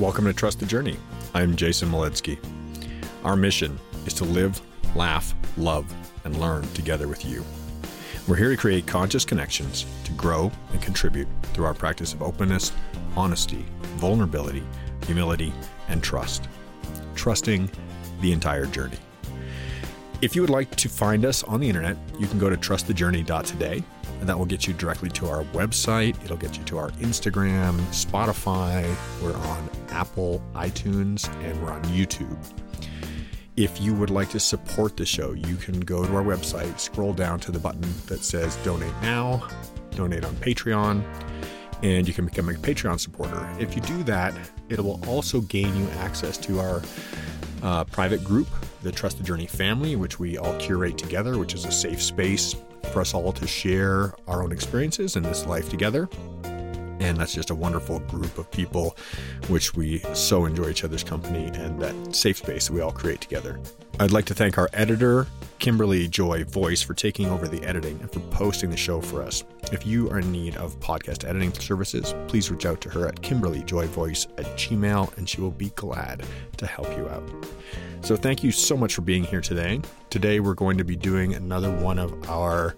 Welcome to Trust the Journey. I'm Jason Moledzki. Our mission is to live, laugh, love, and learn together with you. We're here to create conscious connections to grow and contribute through our practice of openness, honesty, vulnerability, humility, and trust. Trusting the entire journey. If you would like to find us on the internet, you can go to trustthejourney.today and that will get you directly to our website. It'll get you to our Instagram, Spotify. We're on Apple, iTunes, and we're on YouTube. If you would like to support the show, you can go to our website, scroll down to the button that says donate now, donate on Patreon, and you can become a Patreon supporter. If you do that, it will also gain you access to our uh, private group, the Trust the Journey family, which we all curate together, which is a safe space for us all to share our own experiences in this life together. And that's just a wonderful group of people, which we so enjoy each other's company and that safe space that we all create together. I'd like to thank our editor, Kimberly Joy Voice, for taking over the editing and for posting the show for us. If you are in need of podcast editing services, please reach out to her at kimberlyjoyvoice at gmail and she will be glad to help you out. So, thank you so much for being here today. Today, we're going to be doing another one of our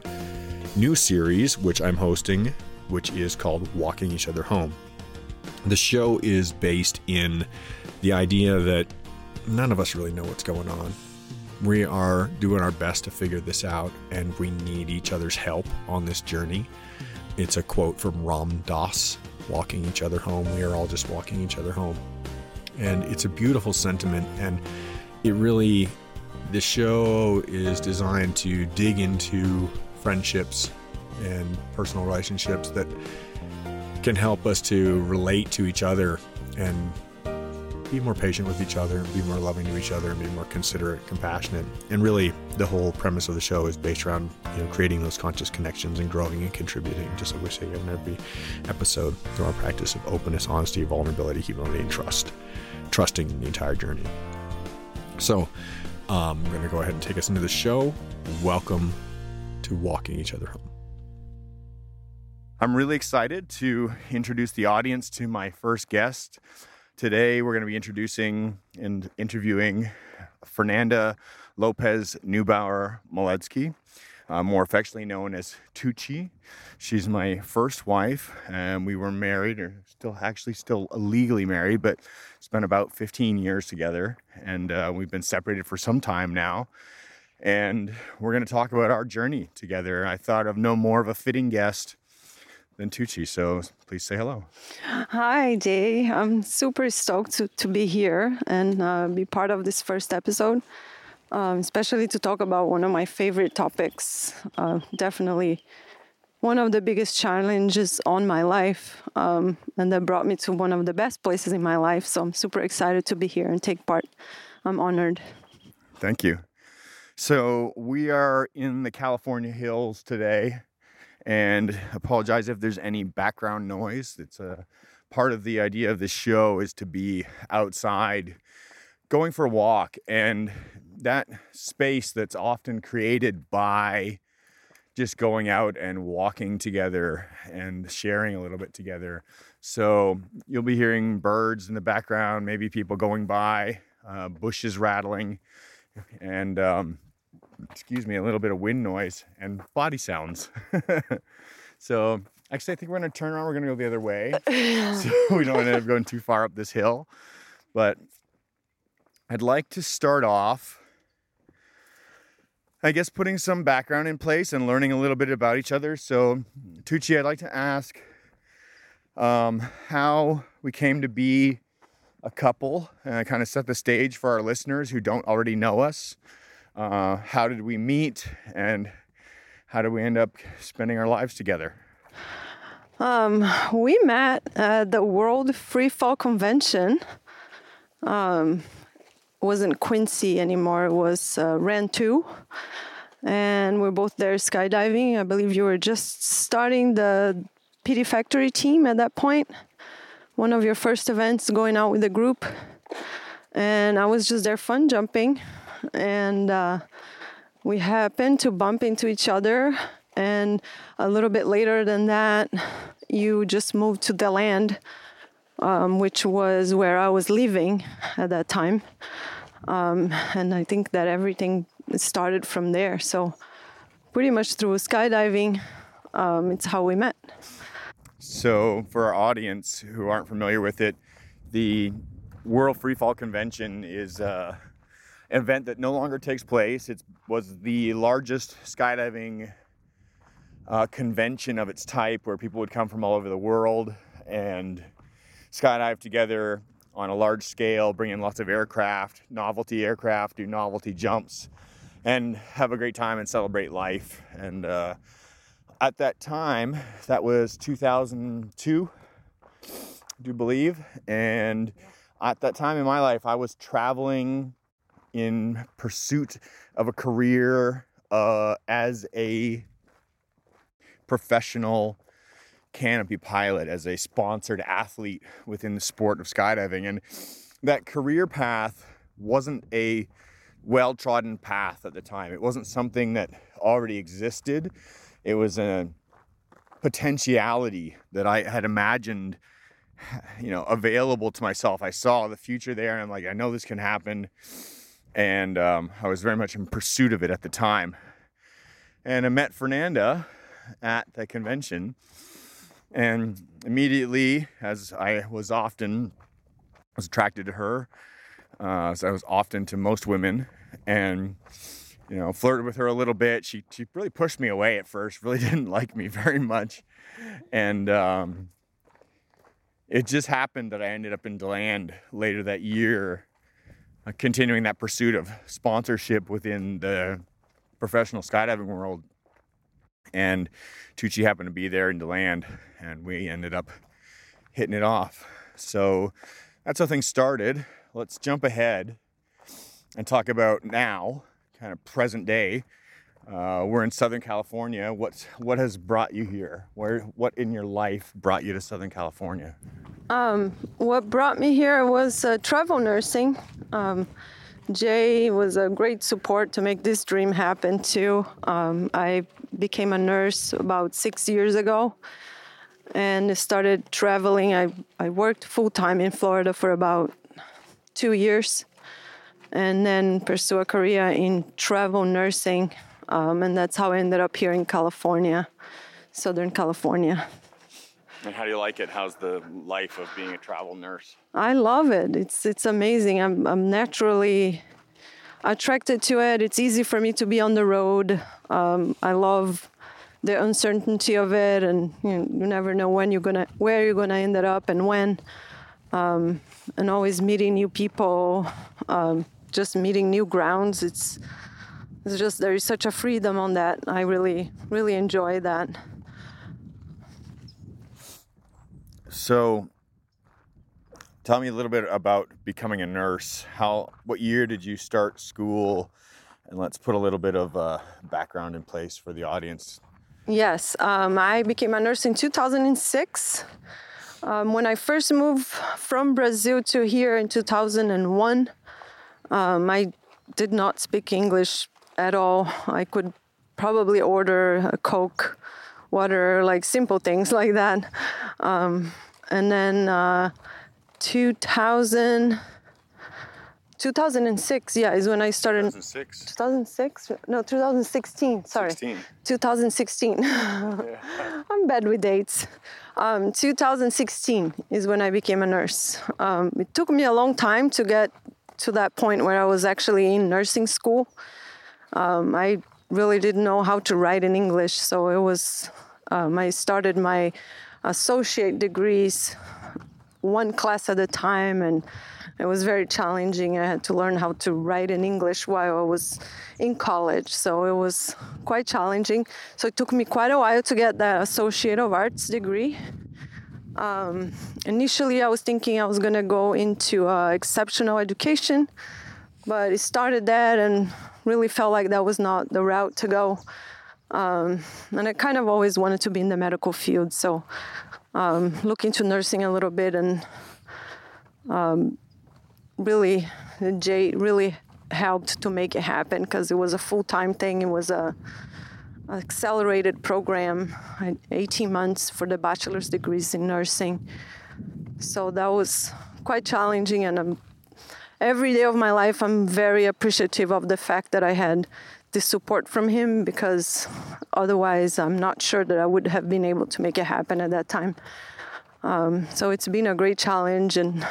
new series, which I'm hosting, which is called Walking Each Other Home. The show is based in the idea that none of us really know what's going on. We are doing our best to figure this out, and we need each other's help on this journey. It's a quote from Ram Dass Walking Each Other Home. We are all just walking each other home. And it's a beautiful sentiment. And it really, the show is designed to dig into friendships and personal relationships that can help us to relate to each other and be more patient with each other, be more loving to each other, and be more considerate, compassionate. And really, the whole premise of the show is based around you know creating those conscious connections and growing and contributing, just like we say in every episode, through our practice of openness, honesty, vulnerability, humility, and trust, trusting the entire journey. So, um, I'm going to go ahead and take us into the show. Welcome to Walking Each Other Home. I'm really excited to introduce the audience to my first guest. Today, we're going to be introducing and interviewing Fernanda Lopez Neubauer Moledzki, uh, more affectionately known as Tucci. She's my first wife, and we were married, or still actually still legally married, but spent about 15 years together, and uh, we've been separated for some time now. And we're going to talk about our journey together. I thought of no more of a fitting guest than Tucci. So please say hello. Hi, Jay. I'm super stoked to, to be here and uh, be part of this first episode, um, especially to talk about one of my favorite topics. Uh, definitely one of the biggest challenges on my life, um, and that brought me to one of the best places in my life. So I'm super excited to be here and take part. I'm honored. Thank you. So we are in the California hills today and apologize if there's any background noise. It's a part of the idea of this show is to be outside going for a walk and that space that's often created by just going out and walking together and sharing a little bit together. So you'll be hearing birds in the background, maybe people going by, uh, bushes rattling, and um, excuse me, a little bit of wind noise and body sounds. so actually, I think we're gonna turn around. We're gonna go the other way, so we don't end up going too far up this hill. But I'd like to start off, I guess, putting some background in place and learning a little bit about each other. So, Tucci, I'd like to ask um, how we came to be a couple and kind of set the stage for our listeners who don't already know us. Uh, how did we meet and how did we end up spending our lives together? Um, we met at the World Free Fall Convention. Um, wasn't Quincy anymore. It was uh, Rantoul, and we're both there skydiving. I believe you were just starting the PD Factory team at that point. One of your first events, going out with the group, and I was just there fun jumping and uh, we happened to bump into each other. And a little bit later than that, you just moved to DeLand um, which was where I was living at that time. Um, and I think that everything started from there. So, pretty much through skydiving, um, it's how we met. So, for our audience who aren't familiar with it, the World Freefall Convention is uh, an event that no longer takes place. It was the largest skydiving uh, convention of its type where people would come from all over the world and skydive together on a large scale, bring in lots of aircraft, novelty aircraft, do novelty jumps, and have a great time and celebrate life. And uh, at that time, that was 2002, I do believe. And at that time in my life, I was traveling in pursuit of a career uh, as a professional canopy pilot, as a sponsored athlete within the sport of skydiving. And that career path wasn't a well trodden path at the time. It wasn't something that already existed. It was a potentiality that I had imagined, you know, available to myself. I saw the future there and I'm like, I know this can happen. And um, I was very much in pursuit of it at the time. And I met Fernanda at the convention. And immediately, as I was often was attracted to her, uh, as I was often to most women, and you know, flirted with her a little bit. She she really pushed me away at first. Really didn't like me very much, and um, it just happened that I ended up in DeLand later that year, uh, continuing that pursuit of sponsorship within the professional skydiving world. And Tucci happened to be there in DeLand, and we ended up hitting it off. So that's how things started. Let's jump ahead and talk about now, kind of present day. Uh, we're in Southern California. What what has brought you here? Where what in your life brought you to Southern California? Um, what brought me here was uh, travel nursing. Um, Jay was a great support to make this dream happen too. Um, I became a nurse about six years ago and started traveling. I, I worked full time in Florida for about two years and then pursue a career in travel nursing. Um, and that's how I ended up here in California, Southern California. And how do you like it? How's the life of being a travel nurse? I love it. It's it's amazing. I'm I'm naturally attracted to it. It's easy for me to be on the road. Um, I love the uncertainty of it, and you, know, you, never know when you're gonna where you're gonna end up and when. Um, and always meeting new people, um, just meeting new grounds. It's it's just there is such a freedom on that. I really really enjoy that. So, tell me a little bit about becoming a nurse. How, what year did you start school? And let's put a little bit of uh, background in place for the audience. Yes, um, I became a nurse in 2006. Um, when I first moved from Brazil to here in 2001, um, I did not speak English at all. I could probably order a Coke, water, like simple things like that. Um, and then uh, 2000 2006 yeah is when i started 2006 2006 no 2016 sorry. 16. 2016 yeah. i'm bad with dates. Um, 2016 is when i became a nurse. Um, it took me a long time to get to that point where i was actually in nursing school. Um, i really didn't know how to write in english so it was um, i started my associate degrees one class at a time and it was very challenging. I had to learn how to write in English while I was in college, so it was quite challenging. So it took me quite a while to get that Associate of Arts degree. Um, initially, I was thinking I was going to go into uh, exceptional education, but it started that and really felt like that was not the route to go. Um, and I kind of always wanted to be in the medical field, so um, look into nursing a little bit and um, really, Jay really helped to make it happen because it was a full-time thing. It was a accelerated program, 18 months for the bachelor's degrees in nursing. So that was quite challenging, and I'm, every day of my life, I'm very appreciative of the fact that I had the support from him because otherwise, I'm not sure that I would have been able to make it happen at that time. Um, so it's been a great challenge, and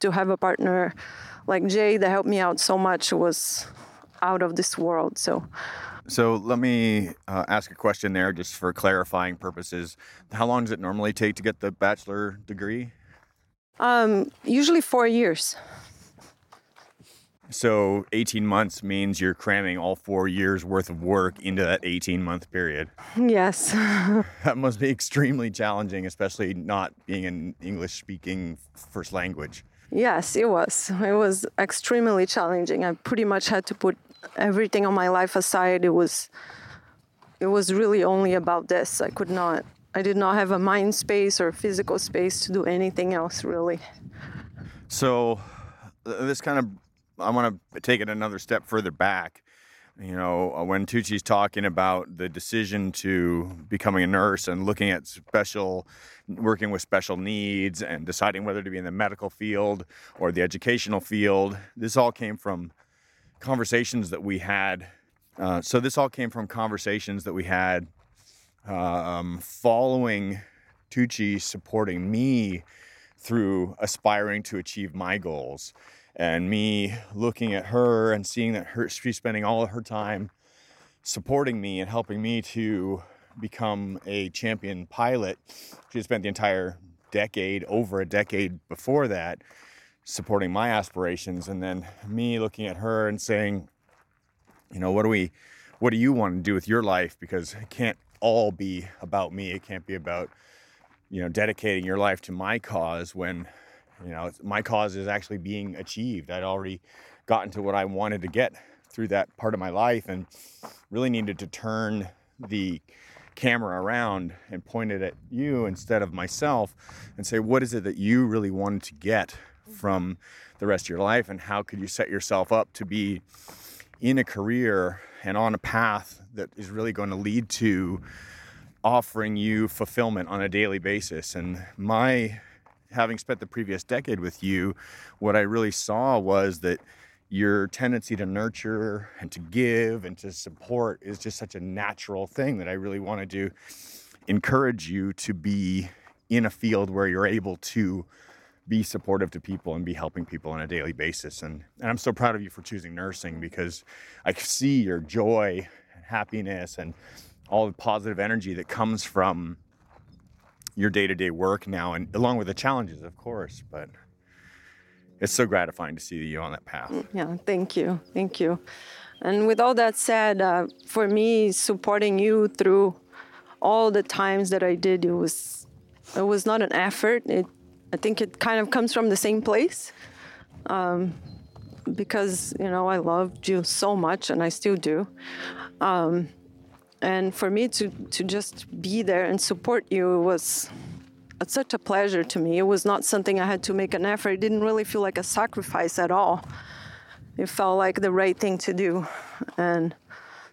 to have a partner like Jay that helped me out so much was out of this world. So. So let me uh, ask a question there, just for clarifying purposes. How long does it normally take to get the bachelor degree? Um, usually four years. So 18 months means you're cramming all four years worth of work into that 18 month period. Yes. that must be extremely challenging, especially not being an English speaking first language. Yes, it was. It was extremely challenging. I pretty much had to put everything on my life aside. It was it was really only about this. I could not I did not have a mind space or physical space to do anything else really. So uh, this kind of I want to take it another step further back. You know, uh, when Tucci's talking about the decision to becoming a nurse and looking at special, working with special needs and deciding whether to be in the medical field or the educational field, this all came from conversations that we had. Uh, so this all came from conversations that we had um, following Tucci supporting me through aspiring to achieve my goals and me looking at her and seeing that her, she's spending all of her time supporting me and helping me to become a champion pilot. She spent the entire decade, over a decade before that, supporting my aspirations. And then me looking at her and saying, you know, what do we, what do you want to do with your life? Because it can't all be about me. It can't be about, you know, dedicating your life to my cause when you know, my cause is actually being achieved. I'd already gotten to what I wanted to get through that part of my life and really needed to turn the camera around and point it at you instead of myself and say, what is it that you really wanted to get from the rest of your life? And how could you set yourself up to be in a career and on a path that is really going to lead to offering you fulfillment on a daily basis? And my having spent the previous decade with you, what I really saw was that your tendency to nurture and to give and to support is just such a natural thing that I really wanted to encourage you to be in a field where you're able to be supportive to people and be helping people on a daily basis. And, and I'm so proud of you for choosing nursing because I see your joy and happiness and all the positive energy that comes from your day-to-day work now and along with the challenges of course but it's so gratifying to see you on that path. Mm, yeah thank you thank you. And with all that said uh, for me supporting you through all the times that i did it was it was not an effort. It i think it kind of comes from the same place um, because you know i loved you so much and i still do. Um, and for me to to just be there and support you was such a pleasure to me. It was not something I had to make an effort. It didn't really feel like a sacrifice at all. It felt like the right thing to do and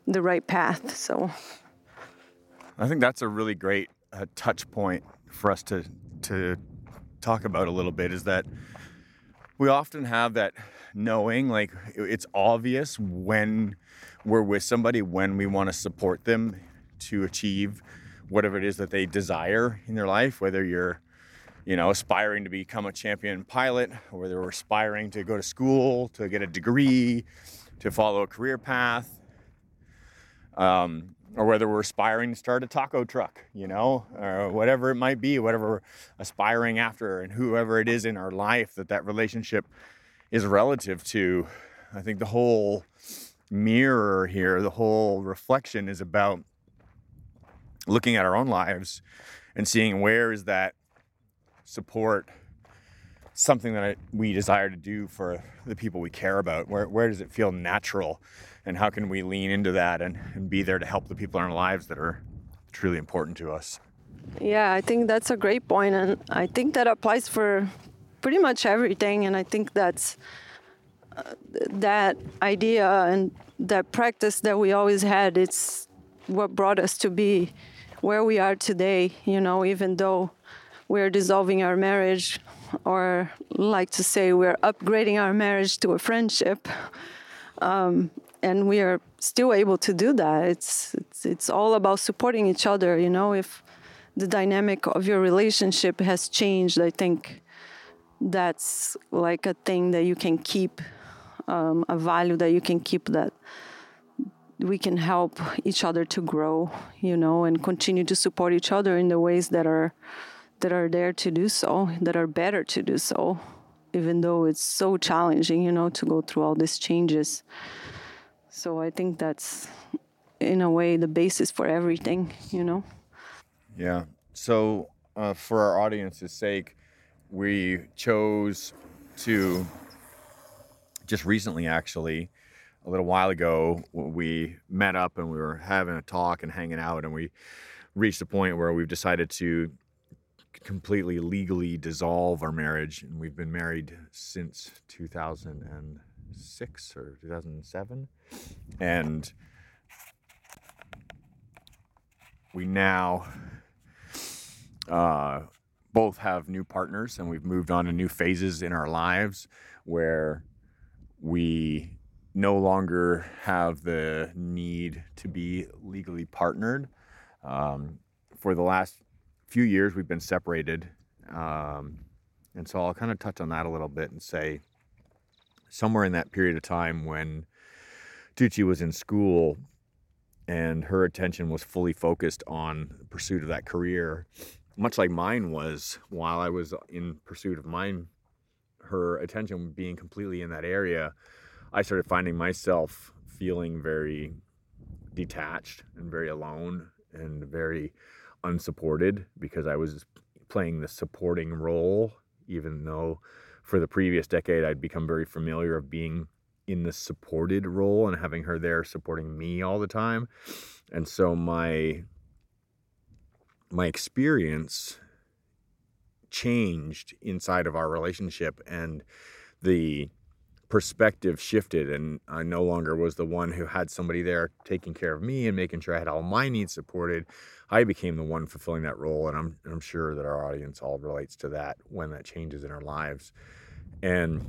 the right path. So I think that's a really great uh, touch point for us to to talk about a little bit is that we often have that knowing like it's obvious when we're with somebody when we want to support them to achieve whatever it is that they desire in their life, whether you're, you know, aspiring to become a champion pilot, or whether we're aspiring to go to school, to get a degree, to follow a career path, um, or whether we're aspiring to start a taco truck, you know, or whatever it might be, whatever we're aspiring after, and whoever it is in our life that that relationship is relative to. I think the whole mirror here, the whole reflection is about looking at our own lives and seeing where is that support something that we desire to do for the people we care about? Where, where does it feel natural? And how can we lean into that and, and be there to help the people in our lives that are truly important to us? Yeah i think that's a great point and i think that applies for pretty much everything and i think that's that idea and that practice that we always had, it's what brought us to be where we are today. You know, even though we're dissolving our marriage, or like to say we're upgrading our marriage to a friendship. Um, and we are still able to do that. It's, it's it's all about supporting each other. You know, if the dynamic of your relationship has changed, I think that's like a thing that you can keep, um, a value that you can keep that we can help each other to grow, you know, and continue to support each other in the ways that are that are there to do so, that are better to do so, even though it's so challenging, you know, to go through all these changes. So I think that's in a way the basis for everything, you know. Yeah. So uh, for our audience's sake, we chose to just recently actually a little while ago we met up and we were having a talk and hanging out and we reached a point where we've decided to completely legally dissolve our marriage and we've been married since 2006 or 2007 and we now uh, both have new partners and we've moved on to new phases in our lives where we no longer have the need to be legally partnered. Um, for the last few years, we've been separated. Um, and so I'll kind of touch on that a little bit and say somewhere in that period of time when Tucci was in school and her attention was fully focused on the pursuit of that career, much like mine was while I was in pursuit of mine, her attention being completely in that area I started finding myself feeling very detached and very alone and very unsupported because I was playing the supporting role, even though for the previous decade I'd become very familiar of being in the supported role and having her there supporting me all the time. And so my my experience changed inside of our relationship and the perspective shifted and I no longer was the one who had somebody there taking care of me and making sure I had all my needs supported. I became the one fulfilling that role and I'm I'm sure that our audience all relates to that when that changes in our lives. And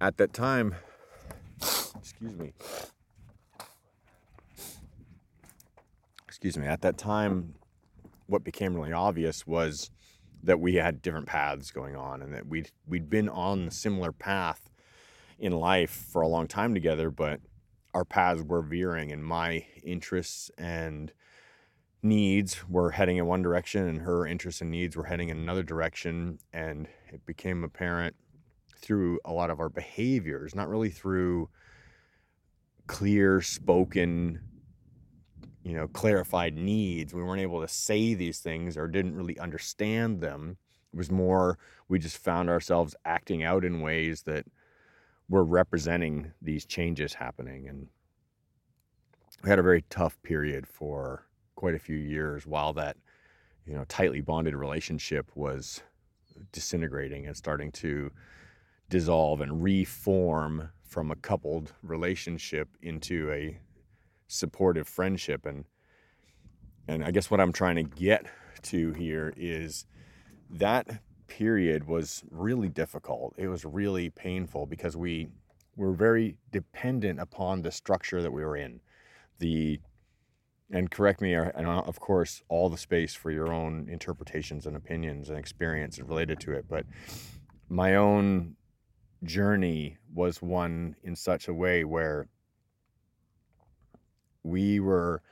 at that time, excuse me. Excuse me. At that time what became really obvious was that we had different paths going on and that we'd we'd been on a similar path in life for a long time together, but our paths were veering, and my interests and needs were heading in one direction, and her interests and needs were heading in another direction. And it became apparent through a lot of our behaviors, not really through clear spoken you know clarified needs we weren't able to say these things or didn't really understand them it was more we just found ourselves acting out in ways that we're representing these changes happening. And we had a very tough period for quite a few years while that, you know, tightly bonded relationship was disintegrating and starting to dissolve and reform from a coupled relationship into a supportive friendship and and I guess what I'm trying to get to here is that period was really difficult. It was really painful because we were very dependent upon the structure that we were in. The and correct me, uh, and uh, of course, all the space for your own interpretations and opinions and experience related to it. But my own journey was one in such a way where we were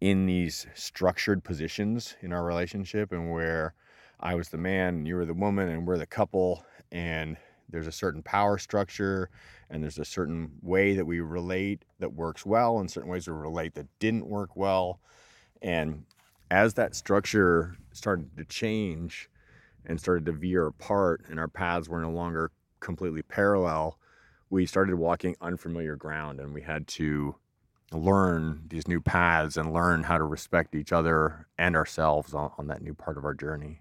in these structured positions in our relationship and where I was the man and you were the woman and we're the couple and there's a certain power structure and there's a certain way that we relate that works well and certain ways we relate that didn't work well. And as that structure started to change and started to veer apart and our paths were no longer completely parallel we started walking unfamiliar ground and we had to learn these new paths and learn how to respect each other and ourselves on, on that new part of our journey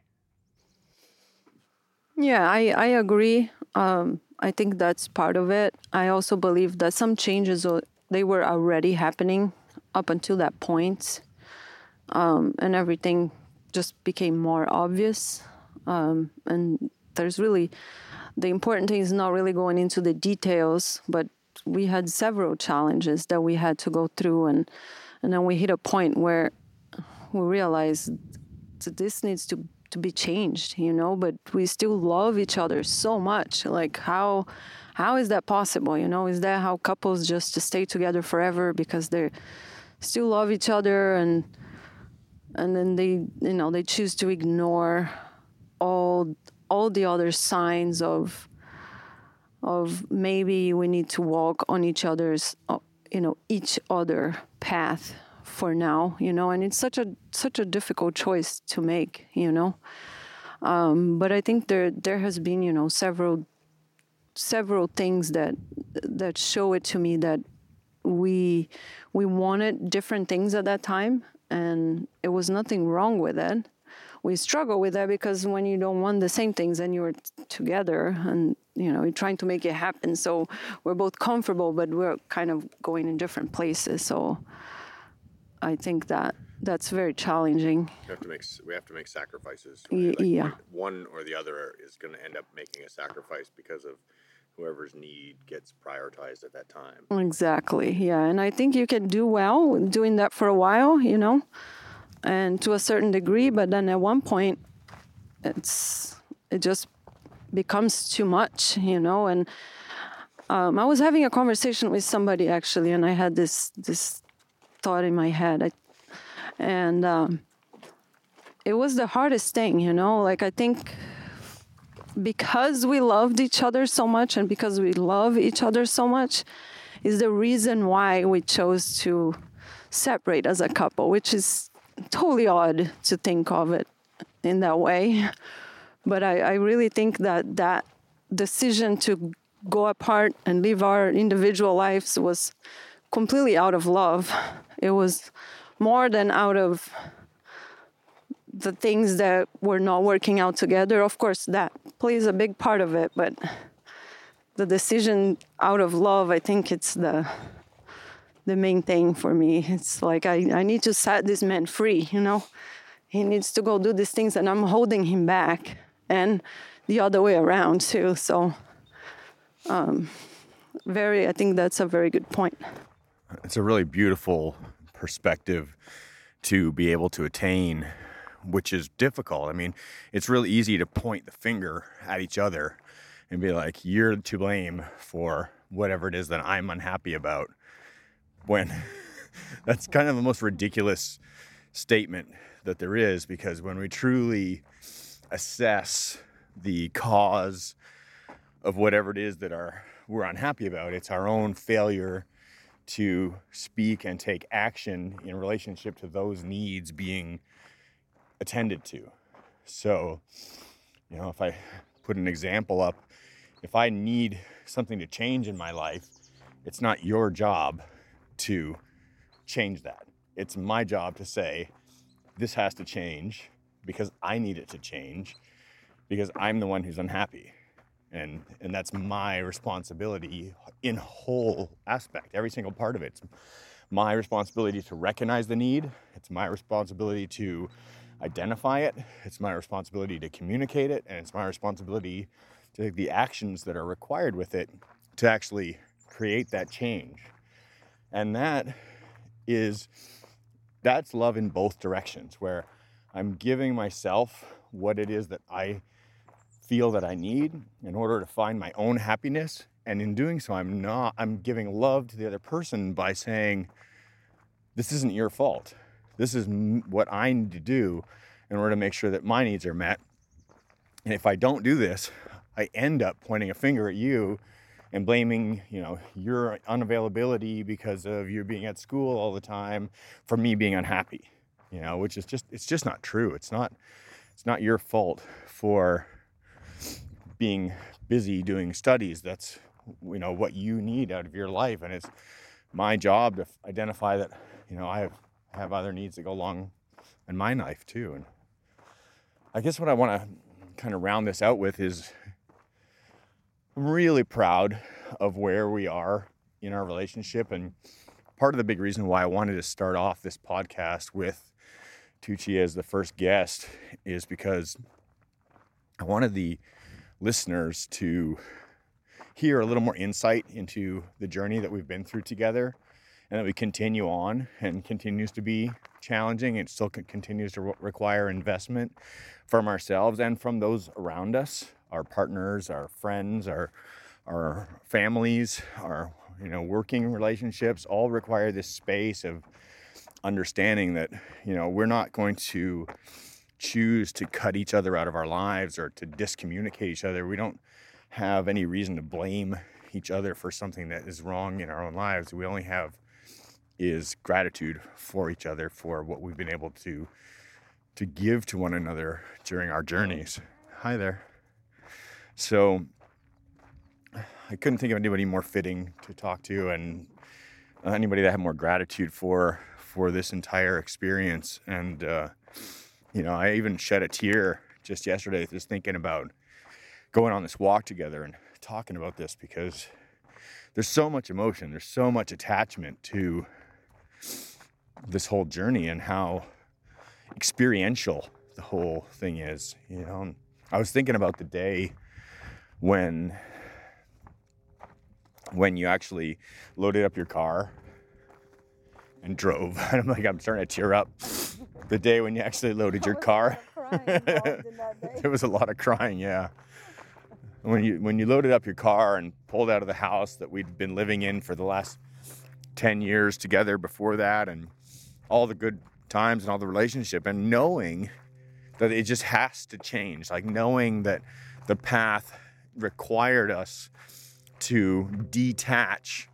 yeah, I, I agree. Um, I think that's part of it. I also believe that some changes they were already happening up until that point, um, and everything just became more obvious. Um, and there's really the important thing is not really going into the details, but we had several challenges that we had to go through, and and then we hit a point where we realized that this needs to to be changed, you know. But we still love each other so much. Like how how is that possible? You know, is that how couples just stay together forever because they still love each other and and then they you know they choose to ignore all all the other signs of of maybe we need to walk on each other's uh, you know each other path for now you know and it's such a such a difficult choice to make you know. Um, but i think there there has been you know several several things that that show it to me that we we wanted different things at that time and it was nothing wrong with it we struggle with that because when you don't want the same things and you're together and you know you're trying to make it happen. So we're both comfortable but we're kind of going in different places. So i think that that's very challenging. We have to make we have to make sacrifices right? like yeah. one or the other is going to end up making a sacrifice because of whoever's need gets prioritized at that time. Exactly yeah. And i think you can do well doing that for a while you know and to a certain degree but then at one point it's it just becomes too much you know? And um, i was having a conversation with somebody actually and i had this this thought in my head. I, and um, it was the hardest thing you know? Like i think because we loved each other so much and because we love each other so much is the reason why we chose to separate as a couple which is totally odd to think of it in that way. But I, I really think that that decision to go apart and live our individual lives was completely out of love. It was more than out of the things that were not working out together. Of course, that plays a big part of it, but the decision out of love, I think it's the the main thing for me. It's like I, I need to set this man free, you know. He needs to go do these things and I'm holding him back. And the other way around too. So um, very I think that's a very good point. It's a really beautiful perspective to be able to attain, which is difficult. I mean, it's really easy to point the finger at each other and be like, you're to blame for whatever it is that I'm unhappy about when that's kind of the most ridiculous statement that there is because when we truly assess the cause of whatever it is that are we're unhappy about it's our own failure to speak and take action in relationship to those needs being attended to. So you know if i put an example up if i need something to change in my life it's not your job to change that. It's my job to say, this has to change because I need it to change because I'm the one who's unhappy. And, and that's my responsibility in whole aspect, every single part of it. It's my responsibility to recognize the need. It's my responsibility to identify it. It's my responsibility to communicate it. And it's my responsibility to take the actions that are required with it to actually create that change. And that is that's love in both directions where I'm giving myself what it is that I feel that I need in order to find my own happiness and in doing so I'm not I'm giving love to the other person by saying this isn't your fault. This is what I need to do in order to make sure that my needs are met. And if I don't do this, I end up pointing a finger at you and blaming you know your unavailability because of you being at school all the time for me being unhappy you know which is just it's just not true. It's not it's not your fault for being busy doing studies. That's you know what you need out of your life. And it's my job to identify that you know i have have other needs that go along in my life too. And i guess what i want to kind of round this out with is I'm really proud of where we are in our relationship. And part of the big reason why I wanted to start off this podcast with Tucci as the first guest is because I wanted the listeners to hear a little more insight into the journey that we've been through together and that we continue on and continues to be challenging. It still continues to re- require investment from ourselves and from those around us, our partners, our friends, our our families, our you know working relationships all require this space of understanding that you know we're not going to choose to cut each other out of our lives or to discommunicate each other. We don't have any reason to blame each other for something that is wrong in our own lives. We only have is gratitude for each other for what we've been able to to give to one another during our journeys. Hi there. So I couldn't think of anybody more fitting to talk to and anybody that had more gratitude for for this entire experience. And uh, you know I even shed a tear just yesterday just thinking about going on this walk together and talking about this because there's so much emotion there's so much attachment to this whole journey and how experiential the whole thing is you know? I was thinking about the day when when you actually loaded up your car and drove. And I'm like, I'm starting to tear up. The day when you actually loaded your car. there was a lot of crying, yeah. When you when you loaded up your car and pulled out of the house that we'd been living in for the last 10 years together before that and all the good times and all the relationship and knowing that it just has to change like knowing that the path required us to detach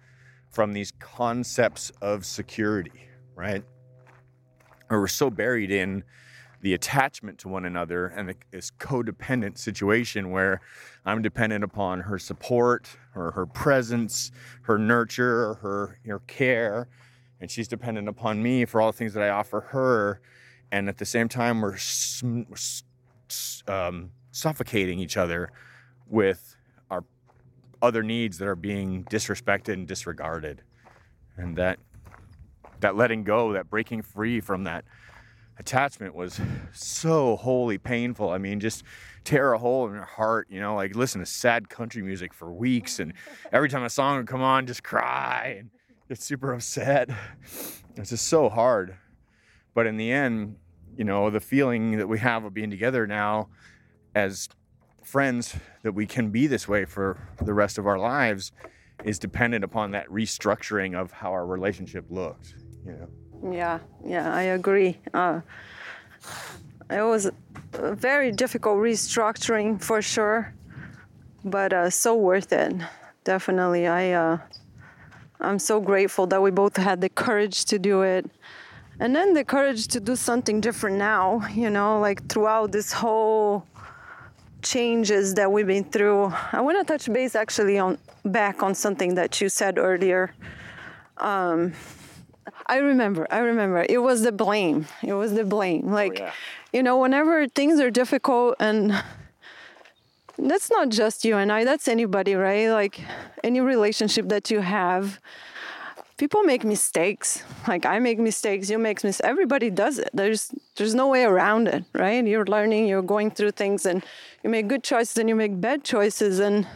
from these concepts of security, right? Or we're so buried in the attachment to one another and this codependent situation where I'm dependent upon her support or her presence, her nurture, or her, her care, and she's dependent upon me for all the things that I offer her. And at the same time, we're um, suffocating each other with our other needs that are being disrespected and disregarded. And that that letting go, that breaking free from that attachment was so wholly painful. I mean, just tear a hole in your heart, you know, like listen to sad country music for weeks and every time a song would come on, just cry and get super upset. It's just so hard. But in the end, you know, the feeling that we have of being together now as friends that we can be this way for the rest of our lives is dependent upon that restructuring of how our relationship looks you know? Yeah yeah i agree. Uh, it was a very difficult restructuring for sure but uh, so worth it. Definitely i uh, i'm so grateful that we both had the courage to do it. And then the courage to do something different now you know like throughout this whole changes that we've been through. I want to touch base actually on back on something that you said earlier. Um, I remember, I remember. It was the blame. It was the blame. Oh, like, oh, yeah. you know, whenever things are difficult and that's not just you and I, that's anybody, right? Like any relationship that you have, people make mistakes. Like I make mistakes, you make mistakes. Everybody does it. There's there's no way around it, right? You're learning, you're going through things, and you make good choices and you make bad choices. And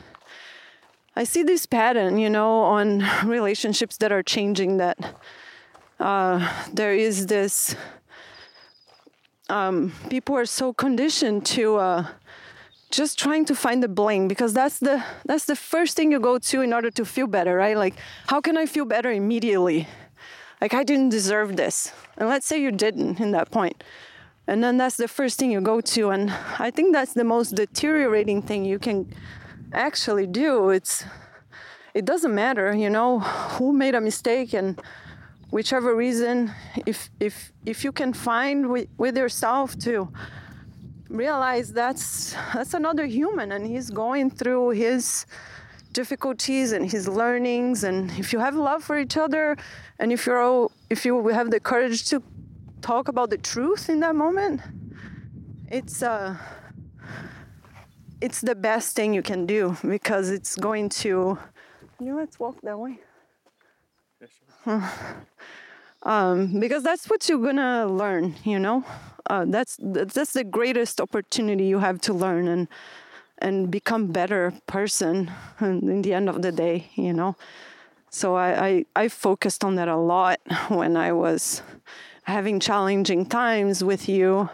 I see this pattern, you know, on relationships that are changing. That uh, there is this. Um, people are so conditioned to. Uh, just trying to find the blame because that's the that's the first thing you go to in order to feel better right? Like how can i feel better immediately? Like i didn't deserve this. And let's say you didn't in that point. And then that's the first thing you go to. And i think that's the most deteriorating thing you can actually do. It's it doesn't matter you know who made a mistake and whichever reason if if if you can find with, with yourself to realize that's that's another human and he's going through his difficulties and his learnings. And if you have love for each other and if you're all, if you have the courage to talk about the truth in that moment it's uh it's the best thing you can do because it's going to you know let's walk that way. Um, because that's what you're gonna learn you know uh, that's that's the greatest opportunity you have to learn and and become better person in the end of the day you know? So I, I, I focused on that a lot when i was having challenging times with you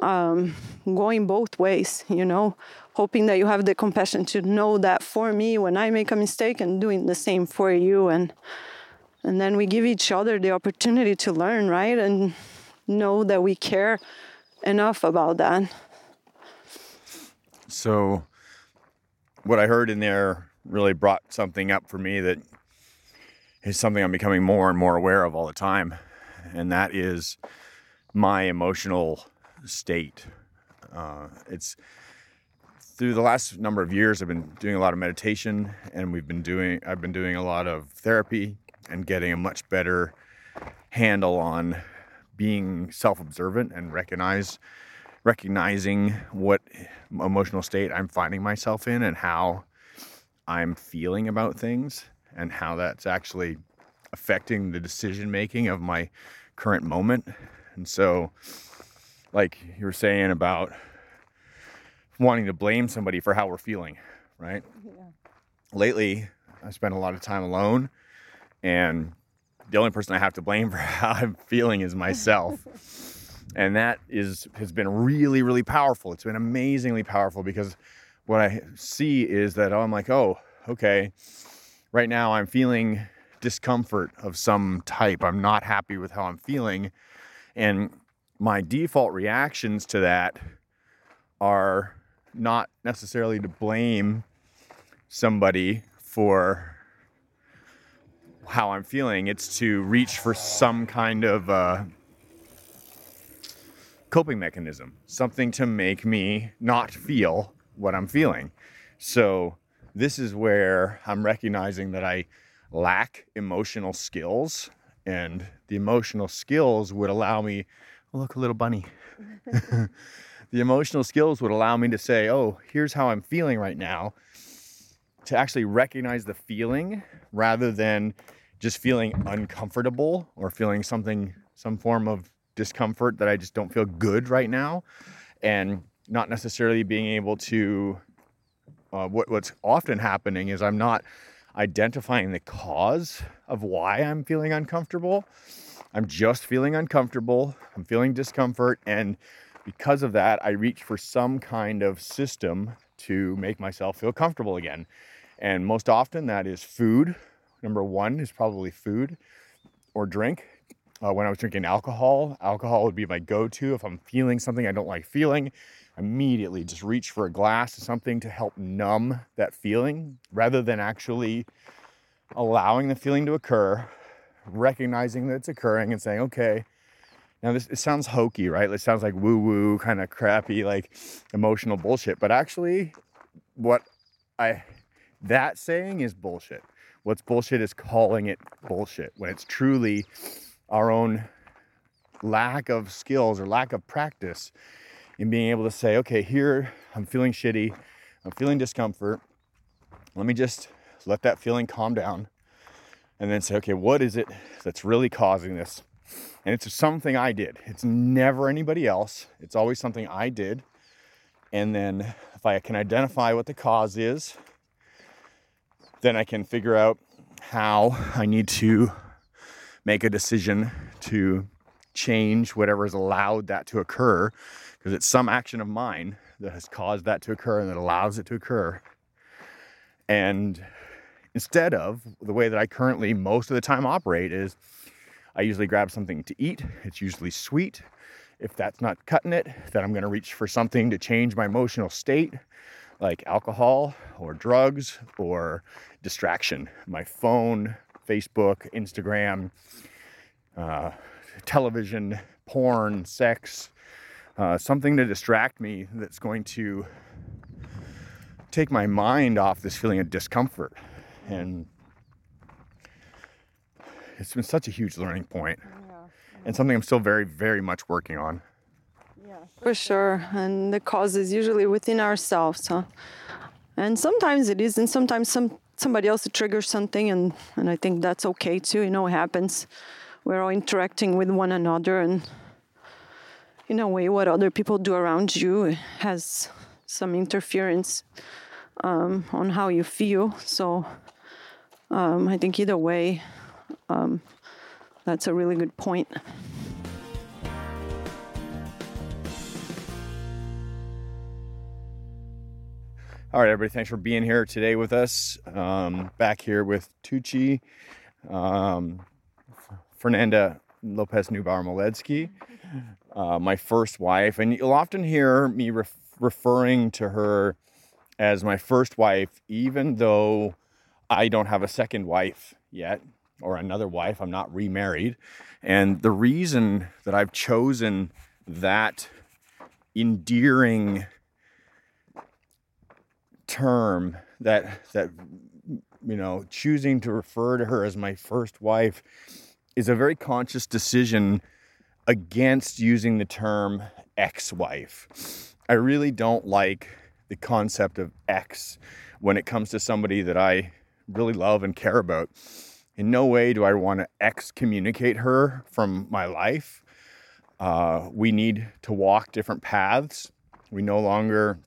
um, going both ways you know? Hoping that you have the compassion to know that for me when i make a mistake and doing the same for you and and then we give each other the opportunity to learn right? And know that we care enough about that So, what I heard in there really brought something up for me that is something I'm becoming more and more aware of all the time, and that is my emotional state. Uh, it's through the last number of years, I've been doing a lot of meditation, and we've been doing. I've been doing a lot of therapy and getting a much better handle on being self-observant and recognize recognizing what emotional state I'm finding myself in and how I'm feeling about things and how that's actually affecting the decision making of my current moment. And so, like you were saying about wanting to blame somebody for how we're feeling, right? Lately, I spent a lot of time alone, and the only person I have to blame for how I'm feeling is myself. And that is has been really really powerful. It's been amazingly powerful because what i see is that oh, i'm like oh okay. Right now i'm feeling discomfort of some type. I'm not happy with how i'm feeling. And my default reactions to that are not necessarily to blame somebody for how i'm feeling it's to reach for some kind of uh, coping mechanism, something to make me not feel what I'm feeling. So, this is where I'm recognizing that I lack emotional skills, and the emotional skills would allow me, oh, look, a little bunny. the emotional skills would allow me to say, oh, here's how I'm feeling right now, to actually recognize the feeling rather than just feeling uncomfortable or feeling something, some form of discomfort that I just don't feel good right now, and not necessarily being able to. Uh, what, what's often happening is I'm not identifying the cause of why I'm feeling uncomfortable. I'm just feeling uncomfortable. I'm feeling discomfort. And because of that, I reach for some kind of system to make myself feel comfortable again. And most often, that is food. Number one is probably food or drink. Uh, when I was drinking alcohol, alcohol would be my go to. If I'm feeling something I don't like feeling, immediately just reach for a glass of something to help numb that feeling rather than actually allowing the feeling to occur, recognizing that it's occurring and saying, okay, now this it sounds hokey, right? It sounds like woo woo, kind of crappy, like emotional bullshit. But actually, what I that saying is bullshit. What's bullshit is calling it bullshit when it's truly our own lack of skills or lack of practice in being able to say, okay, here I'm feeling shitty, I'm feeling discomfort. Let me just let that feeling calm down and then say, okay, what is it that's really causing this? And it's something I did. It's never anybody else. It's always something I did. And then if I can identify what the cause is, then I can figure out how I need to make a decision to change whatever has allowed that to occur because it's some action of mine that has caused that to occur and that allows it to occur. And instead of the way that I currently most of the time operate is I usually grab something to eat. It's usually sweet. If that's not cutting it, then I'm going to reach for something to change my emotional state, like alcohol or drugs or distraction. My phone, Facebook, Instagram, uh, television, porn, sex, uh, something to distract me that's going to take my mind off this feeling of discomfort. And it's been such a huge learning point and something I'm still very, very much working on. For sure. And the cause is usually within ourselves. Huh? And sometimes it is, and sometimes some somebody else triggers something, and, and I think that's okay too. You know, it happens. We're all interacting with one another, and in a way, what other people do around you has some interference um, on how you feel. So um, I think either way, um, that's a really good point. All right, everybody, thanks for being here today with us. Um, back here with Tucci, um, Fernanda Lopez Neubauer Moledzki, uh, my first wife. And you'll often hear me ref- referring to her as my first wife, even though I don't have a second wife yet or another wife. I'm not remarried. And the reason that I've chosen that endearing term that that you know choosing to refer to her as my first wife is a very conscious decision against using the term ex-wife. I really don't like the concept of ex when it comes to somebody that I really love and care about. In no way do I want to excommunicate her from my life. Uh, we need to walk different paths. We no longer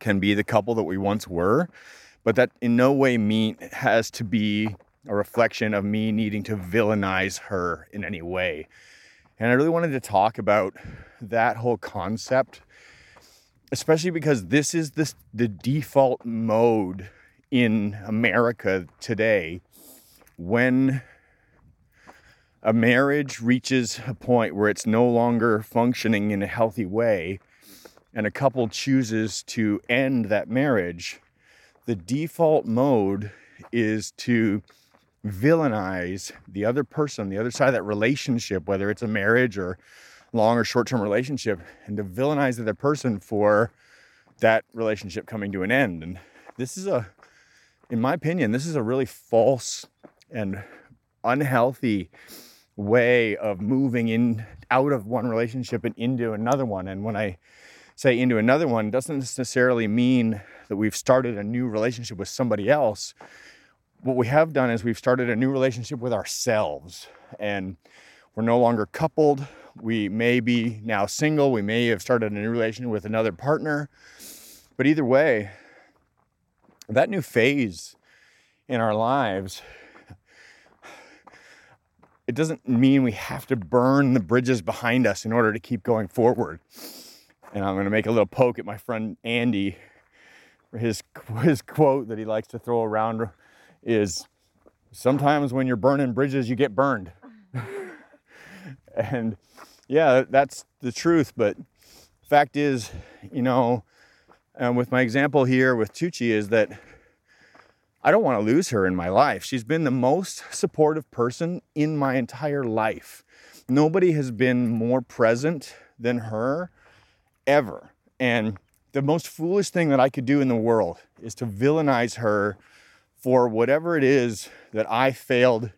can be the couple that we once were, but that in no way mean has to be a reflection of me needing to villainize her in any way. And I really wanted to talk about that whole concept, especially because this is this the default mode in America today when a marriage reaches a point where it's no longer functioning in a healthy way and a couple chooses to end that marriage, the default mode is to villainize the other person, the other side of that relationship, whether it's a marriage or long or short term relationship, and to villainize the other person for that relationship coming to an end. And this is a, in my opinion, this is a really false and unhealthy way of moving in out of one relationship and into another one. And when I say into another one doesn't necessarily mean that we've started a new relationship with somebody else. What we have done is we've started a new relationship with ourselves and we're no longer coupled. We may be now single. We may have started a new relationship with another partner. But either way, that new phase in our lives, it doesn't mean we have to burn the bridges behind us in order to keep going forward and I'm to make a little poke at my friend Andy. His his quote that he likes to throw around is, "Sometimes when you're burning bridges, you get burned." and yeah, that's the truth. But fact is, you know, with my example here with Tucci is that I don't want to lose her in my life. She's been the most supportive person in my entire life. Nobody has been more present than her ever. And the most foolish thing that I could do in the world is to villainize her for whatever it is that I failed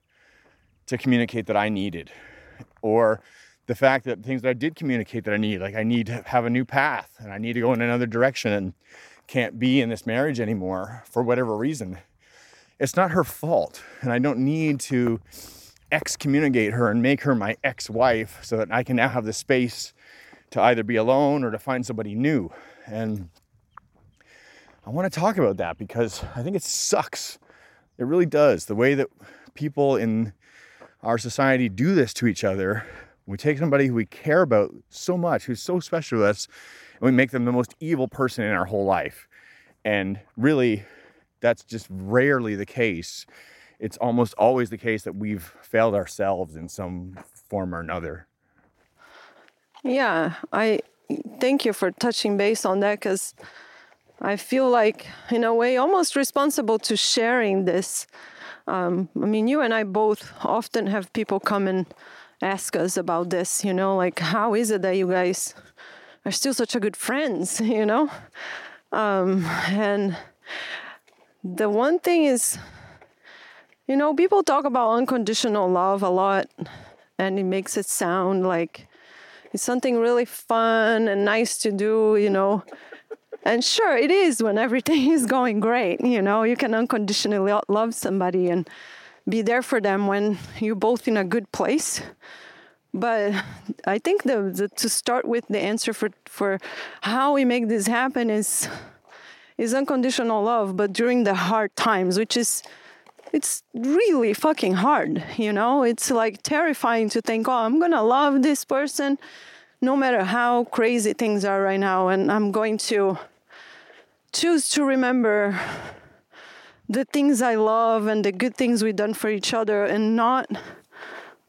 to communicate that I needed. Or the fact that things that I did communicate that I need, like I need to have a new path and I need to go in another direction and can't be in this marriage anymore for whatever reason. It's not her fault. And I don't need to excommunicate her and make her my ex wife so that I can now have the space to either be alone or to find somebody new. And I want to talk about that because I think it sucks. It really does. The way that people in our society do this to each other. We take somebody who we care about so much, who's so special to us, and we make them the most evil person in our whole life. And really, that's just rarely the case. It's almost always the case that we've failed ourselves in some form or another. Yeah, I thank you for touching base on that because I feel like, in a way, almost responsible to sharing this. Um, I mean, you and I both often have people come and ask us about this, you know, like, how is it that you guys are still such a good friends, you know? Um, and the one thing is, you know, people talk about unconditional love a lot, and it makes it sound like it's something really fun and nice to do, you know. And sure, it is when everything is going great, you know, you can unconditionally love somebody and be there for them when you're both in a good place. but I think the, the to start with the answer for for how we make this happen is is unconditional love, but during the hard times, which is it's really fucking hard, you know? It's like terrifying to think, oh, I'm gonna love this person no matter how crazy things are right now, and I'm going to choose to remember the things I love and the good things we've done for each other and not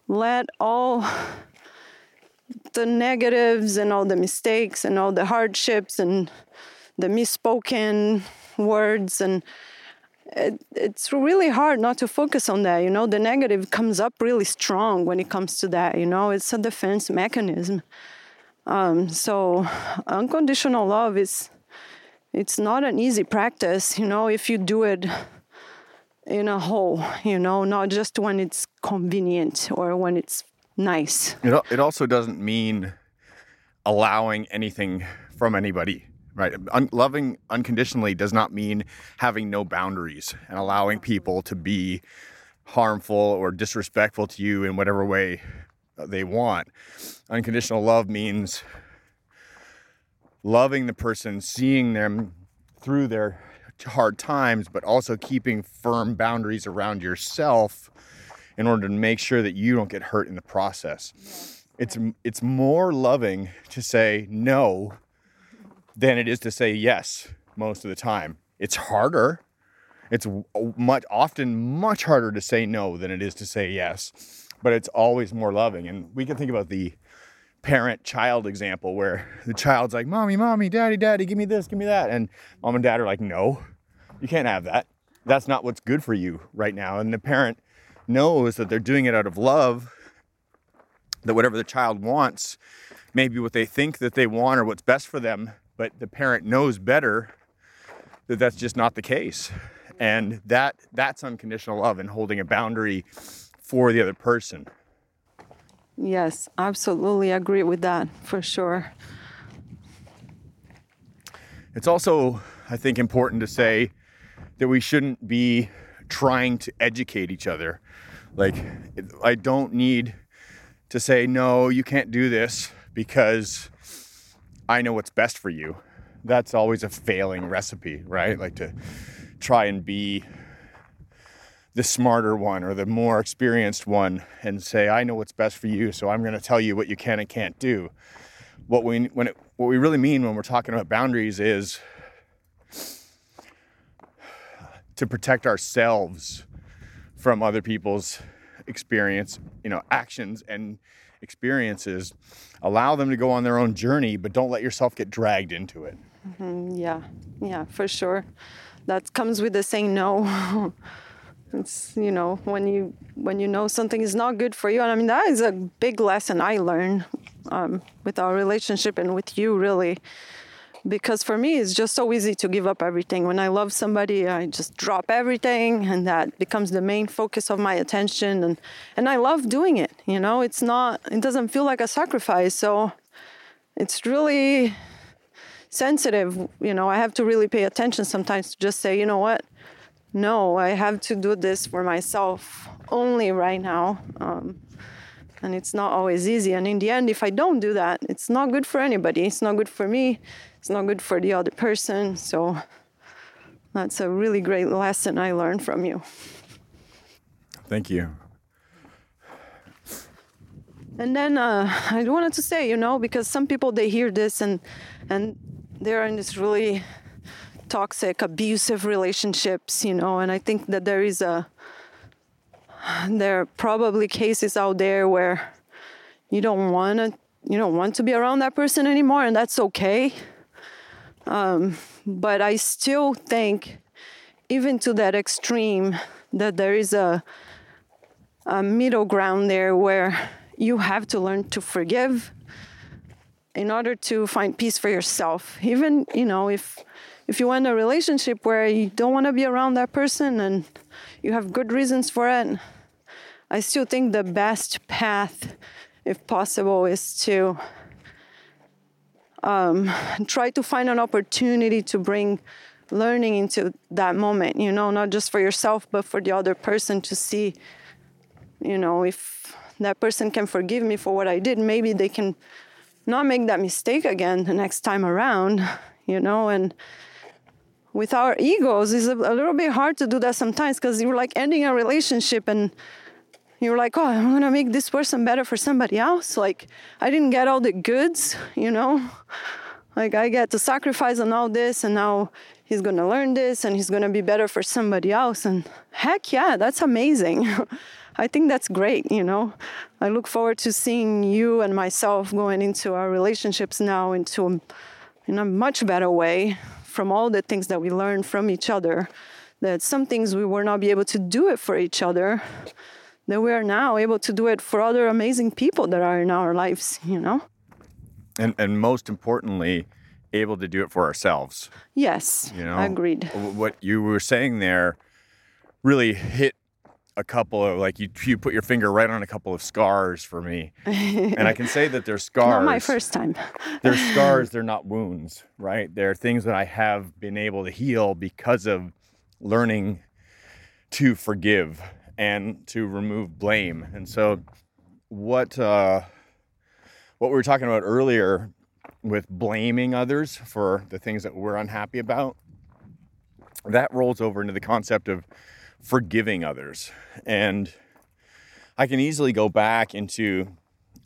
let all the negatives and all the mistakes and all the hardships and the misspoken words and it, it's really hard not to focus on that you know? The negative comes up really strong when it comes to that you know? It's a defense mechanism. Um, so unconditional love is it's not an easy practice you know? If you do it in a whole you know? Not just when it's convenient or when it's nice. It, it also doesn't mean allowing anything from anybody, right? Un- loving unconditionally does not mean having no boundaries and allowing people to be harmful or disrespectful to you in whatever way uh, they want. Unconditional love means loving the person, seeing them through their hard times, but also keeping firm boundaries around yourself in order to make sure that you don't get hurt in the process. It's it's more loving to say no than it is to say yes most of the time. It's harder. It's much often much harder to say no than it is to say yes, but it's always more loving. And we can think about the parent child example where the child's like, Mommy, Mommy, Daddy, Daddy, give me this, give me that. And mom and dad are like, No, you can't have that. That's not what's good for you right now. And the parent knows that they're doing it out of love, that whatever the child wants, maybe what they think that they want or what's best for them, but the parent knows better that that's just not the case. And that that's unconditional love and holding a boundary for the other person. yes absolutely agree with that for sure It's also, I think, important to say that we shouldn't be trying to educate each other. Like, I don't need to say, no, you can't do this because I know what's best for you. That's always a failing recipe, right? Like to try and be the smarter one or the more experienced one and say, I know what's best for you, so I'm going to tell you what you can and can't do what we when it, what we really mean when we're talking about boundaries is to protect ourselves from other people's experience, you know, actions and experiences. Allow them to go on their own journey, but don't let yourself get dragged into it. Yeah, yeah, for sure. That comes with the saying no. it's you know when you when you know something is not good for you, and I mean that is a big lesson I learned um, with our relationship and with you really. Because for me, it's just so easy to give up everything. When I love somebody, I just drop everything, and that becomes the main focus of my attention. And and I love doing it. You know, it's not. It doesn't feel like a sacrifice. So it's really sensitive you know i have to really pay attention sometimes to just say you know what no i have to do this for myself only right now um, and it's not always easy and in the end if i don't do that it's not good for anybody it's not good for me it's not good for the other person so that's a really great lesson i learned from you Thank you. And then uh, I wanted to say, you know, because some people they hear this and and they're in this really toxic, abusive relationships, you know, and I think that there is a there are probably cases out there where you don't want to you don't want to be around that person anymore, and that's okay. Um, but I still think, even to that extreme, that there is a a middle ground there where you have to learn to forgive in order to find peace for yourself. Even you know if if you want a relationship where you don't want to be around that person and you have good reasons for it i still think the best path if possible is to um, try to find an opportunity to bring learning into that moment you know not just for yourself but for the other person to see you know if that person can forgive me for what I did, maybe they can not make that mistake again the next time around, you know, and with our egos it's a, a little bit hard to do that sometimes because you're like ending a relationship and you're like, oh, I'm gonna make this person better for somebody else. Like, I didn't get all the goods, you know? Like, I get to sacrifice on all this, and now he's gonna learn this and he's gonna be better for somebody else. And heck yeah, that's amazing. I think that's great, you know? I look forward to seeing you and myself going into our relationships now into a, in a much better way from all the things that we learned from each other. That some things we will not be able to do it for each other that we are now able to do it for other amazing people that are in our lives, you know? And and most importantly, able to do it for ourselves. Yes. You know, agreed. What you were saying there really hit a couple of like you you put your finger right on a couple of scars for me. and I can say that they're scars. Not my first time. they're scars, they're not wounds, right? They're things that I have been able to heal because of learning to forgive and to remove blame. And so, what uh, what we were talking about earlier with blaming others for the things that we're unhappy about, that rolls over into the concept of forgiving others. And I can easily go back into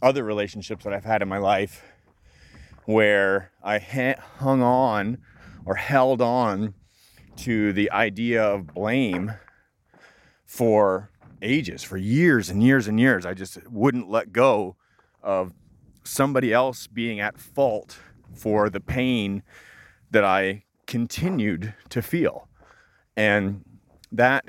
other relationships that I've had in my life where I hung on or held on to the idea of blame for ages, for years and years and years. I just wouldn't let go of somebody else being at fault for the pain that I continued to feel. And that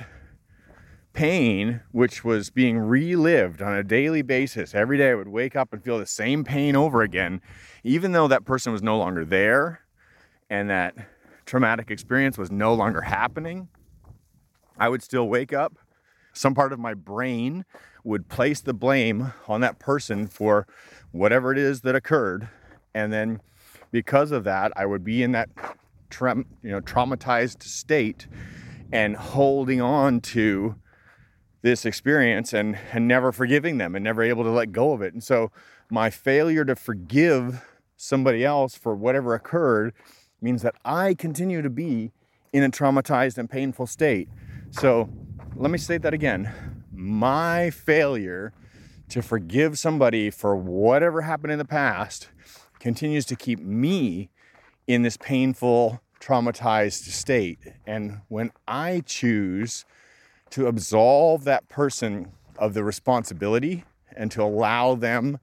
pain, which was being relived on a daily basis, every day I would wake up and feel the same pain over again, even though that person was no longer there and that traumatic experience was no longer happening. I would still wake up some part of my brain would place the blame on that person for whatever it is that occurred. And then because of that, I would be in that tra- you know, traumatized state and holding on to this experience and, and never forgiving them and never able to let go of it. And so my failure to forgive somebody else for whatever occurred means that I continue to be in a traumatized and painful state. So let me state that again. My failure to forgive somebody for whatever happened in the past continues to keep me in this painful, traumatized state. And when I choose to absolve that person of the responsibility and to allow them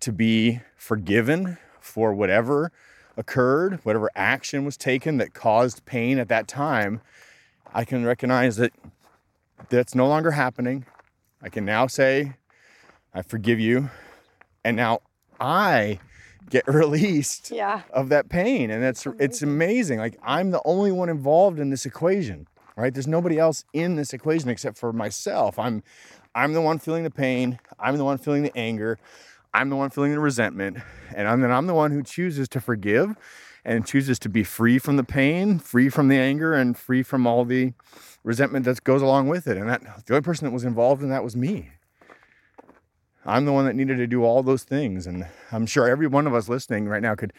to be forgiven for whatever occurred, whatever action was taken that caused pain at that time, I can recognize that that's no longer happening. I can now say, I forgive you. And now I get released yeah. of that pain. And that's amazing. it's amazing. Like I'm the only one involved in this equation, right? There's nobody else in this equation except for myself. I'm I'm the one feeling the pain. I'm the one feeling the anger. I'm the one feeling the resentment. And I'm, then I'm the one who chooses to forgive and chooses to be free from the pain, free from the anger, and free from all the resentment that goes along with it. And that the only person that was involved in that was me. I'm the one that needed to do all those things. And I'm sure every one of us listening right now could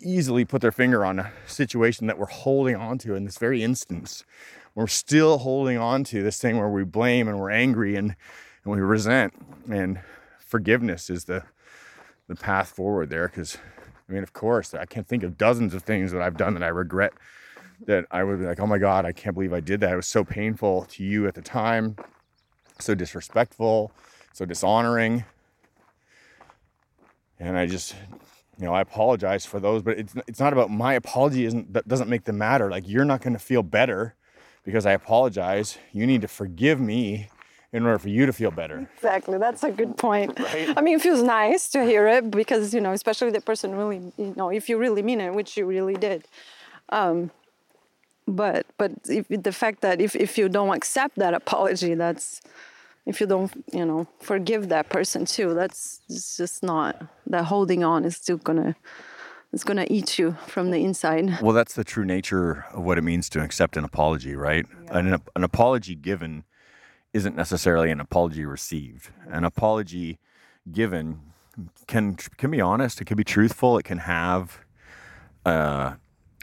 easily put their finger on a situation that we're holding on to in this very instance. We're still holding on to this thing where we blame and we're angry and, and we resent. And forgiveness is the the path forward there because I mean, of course, I can't think of dozens of things that I've done that I regret that I would be like, oh my God, I can't believe I did that. It was so painful to you at the time, so disrespectful, so dishonoring. And I just, you know, I apologize for those, but it's it's not about my apology isn't that doesn't make the matter. Like you're not going to feel better because I apologize. You need to forgive me in order for you to feel better. Exactly. That's a good point. Right? I mean, it feels nice to hear it because, you know, especially the person really, you know, if you really mean it, which you really did. Um, but but if the fact that if, if you don't accept that apology that's if you don't you know forgive that person too that's just not that holding on is still gonna it's gonna eat you from the inside well that's the true nature of what it means to accept an apology right yeah. an, an apology given isn't necessarily an apology received. An apology given can can be honest, it can be truthful, it can have uh,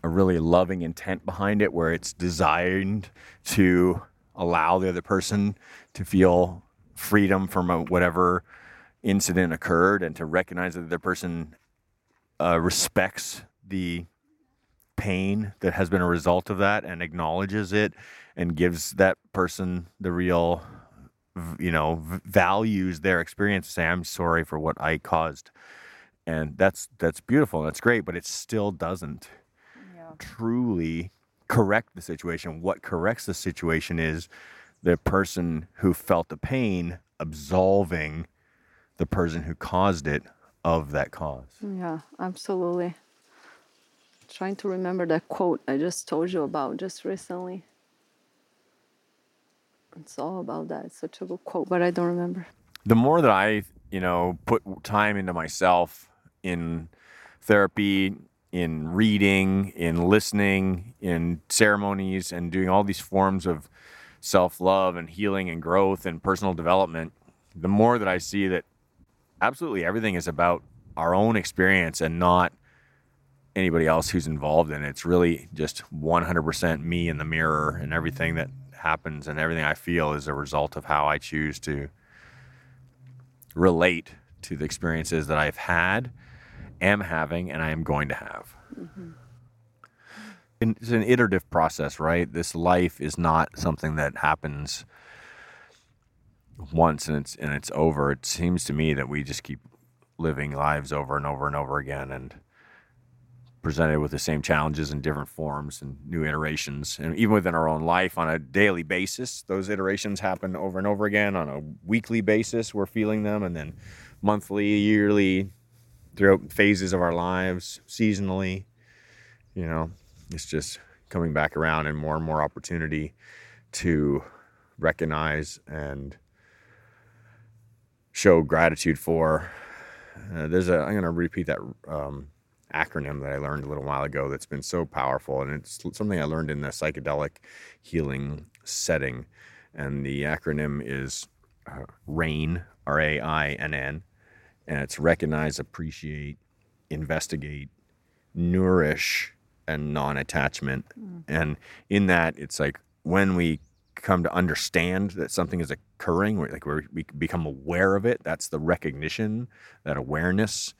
a really loving intent behind it where it's designed to allow the other person to feel freedom from a, whatever incident occurred and to recognize that the other person uh, respects the pain that has been a result of that and acknowledges it and gives that person the real you know values their experience say i'm sorry for what i caused and that's that's beautiful that's great but it still doesn't yeah. truly correct the situation what corrects the situation is the person who felt the pain absolving the person who caused it of that cause. Yeah, absolutely. Trying to remember that quote I just told you about just recently. It's all about that. It's such a good quote, but I don't remember. The more that I, you know, put time into myself in therapy, in reading, in listening, in ceremonies, and doing all these forms of self love and healing and growth and personal development, the more that I see that absolutely everything is about our own experience and not anybody else who's involved in it. It's really just 100% me in the mirror, and everything that happens and everything I feel is a result of how I choose to relate to the experiences that I've had, am having, and I am going to have. Mm-hmm it's an iterative process, right? This life is not something that happens once and it's and it's over. It seems to me that we just keep living lives over and over and over again and presented with the same challenges in different forms and new iterations. And even within our own life on a daily basis, those iterations happen over and over again. On a weekly basis, we're feeling them and then monthly, yearly, throughout phases of our lives, seasonally, you know it's just coming back around and more and more opportunity to recognize and show gratitude for. Uh, there's a, I'm going to repeat that um, acronym that I learned a little while ago that's been so powerful. And it's something I learned in the psychedelic healing setting. And the acronym is uh, RAIN, R A I N N. And it's recognize, appreciate, investigate, nourish, and non-attachment mm. and in that it's like when we come to understand that something is occurring like we become aware of it that's the recognition that awareness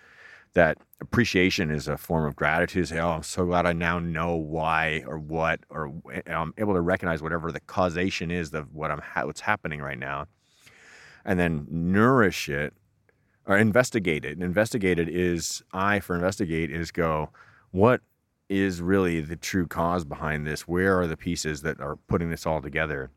that appreciation is a form of gratitude say oh i'm so glad i now know why or what or i'm able to recognize whatever the causation is of what i'm ha- what's happening right now and then nourish it or investigate it and investigate it is i for investigate is go what is really the true cause behind this? Where are the pieces that are putting this all together?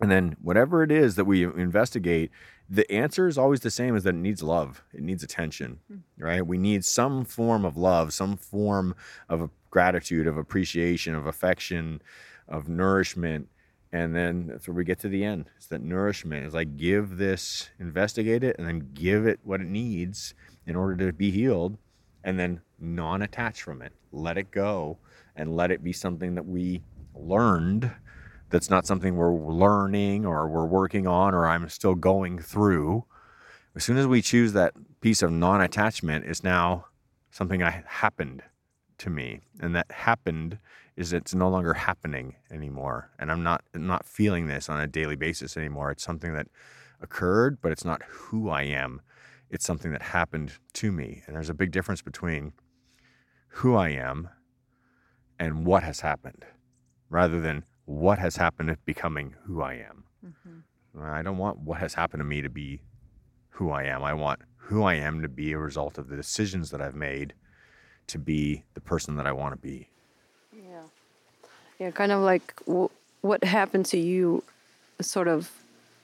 And then whatever it is that we investigate, the answer is always the same is that it needs love. It needs attention, mm-hmm. right? We need some form of love, some form of gratitude, of appreciation, of affection, of nourishment. And then that's where we get to the end. It's that nourishment. It's like give this, investigate it, and then give it what it needs in order to be healed. And then non attach from it, let it go, and let it be something that we learned that's not something we're learning or we're working on or I'm still going through. As soon as we choose that piece of non attachment, it's now something I happened to me. And that happened is it's no longer happening anymore. And I'm not not feeling this on a daily basis anymore. It's something that occurred, but it's not who I am. It's something that happened to me. And there's a big difference between who I am and what has happened rather than what has happened to becoming who I am. Mm-hmm. I don't want what has happened to me to be who I am. I want who I am to be a result of the decisions that I've made to be the person that I want to be. Yeah. Yeah, kind of like w- what happened to you sort of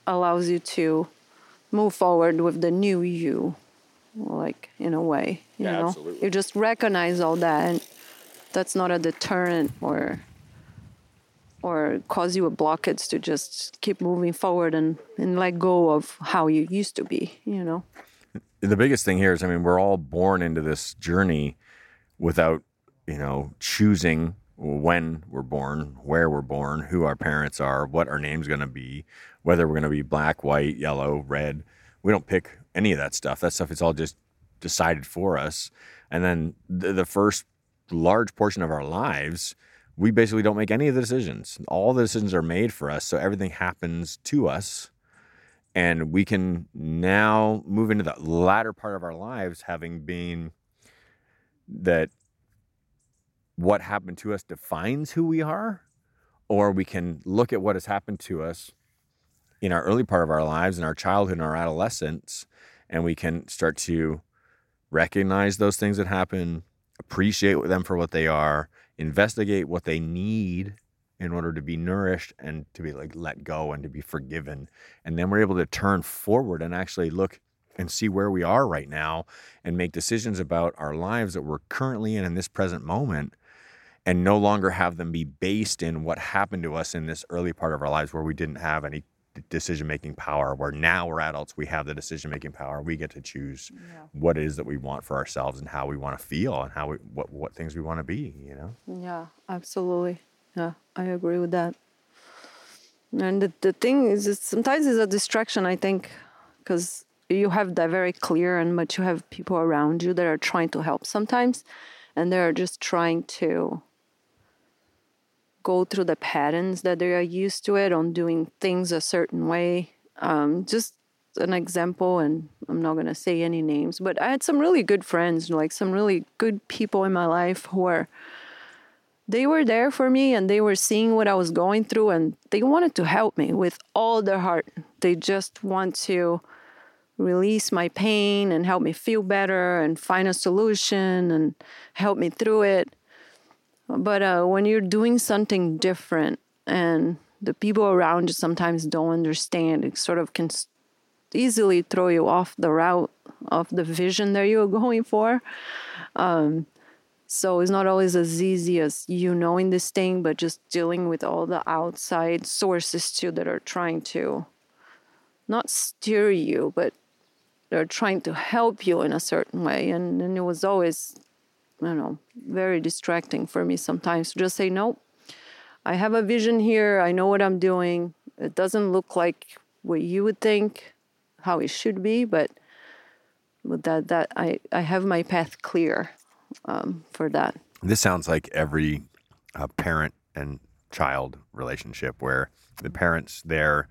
allows you to move forward with the new you like in a way you yeah, know absolutely. you just recognize all that and that's not a deterrent or or cause you a blockage to just keep moving forward and and let go of how you used to be you know the biggest thing here is i mean we're all born into this journey without you know choosing when we're born where we're born who our parents are what our name's going to be whether we're going to be black, white, yellow, red. We don't pick any of that stuff. That stuff is all just decided for us. And then the, the first large portion of our lives, we basically don't make any of the decisions. All the decisions are made for us. So everything happens to us. And we can now move into the latter part of our lives having been that what happened to us defines who we are, or we can look at what has happened to us in our early part of our lives, in our childhood and our adolescence, and we can start to recognize those things that happen, appreciate them for what they are, investigate what they need in order to be nourished and to be like let go and to be forgiven. And then we're able to turn forward and actually look and see where we are right now and make decisions about our lives that we're currently in in this present moment and no longer have them be based in what happened to us in this early part of our lives where we didn't have any decision making power where now we're adults we have the decision making power we get to choose yeah. what it is that we want for ourselves and how we want to feel and how we what what things we want to be you know? Yeah absolutely. Yeah i agree with that. And the, the thing is it's, sometimes it's a distraction i think because you have that very clear and but you have people around you that are trying to help sometimes and they're just trying to go through the patterns that they are used to it on doing things a certain way. Um, just an example, and I'm not going to say any names, but I had some really good friends, like some really good people in my life who are, they were there for me and they were seeing what I was going through and they wanted to help me with all their heart. They just want to release my pain and help me feel better and find a solution and help me through it. But uh, when you're doing something different and the people around you sometimes don't understand, it sort of can easily throw you off the route of the vision that you're going for. Um, so it's not always as easy as you knowing this thing, but just dealing with all the outside sources too that are trying to not steer you, but they're trying to help you in a certain way. And, and it was always you know, very distracting for me sometimes just say, no, I have a vision here. I know what I'm doing. It doesn't look like what you would think how it should be, but with that, that I, I have my path clear um, for that. This sounds like every uh, parent and child relationship where the parents there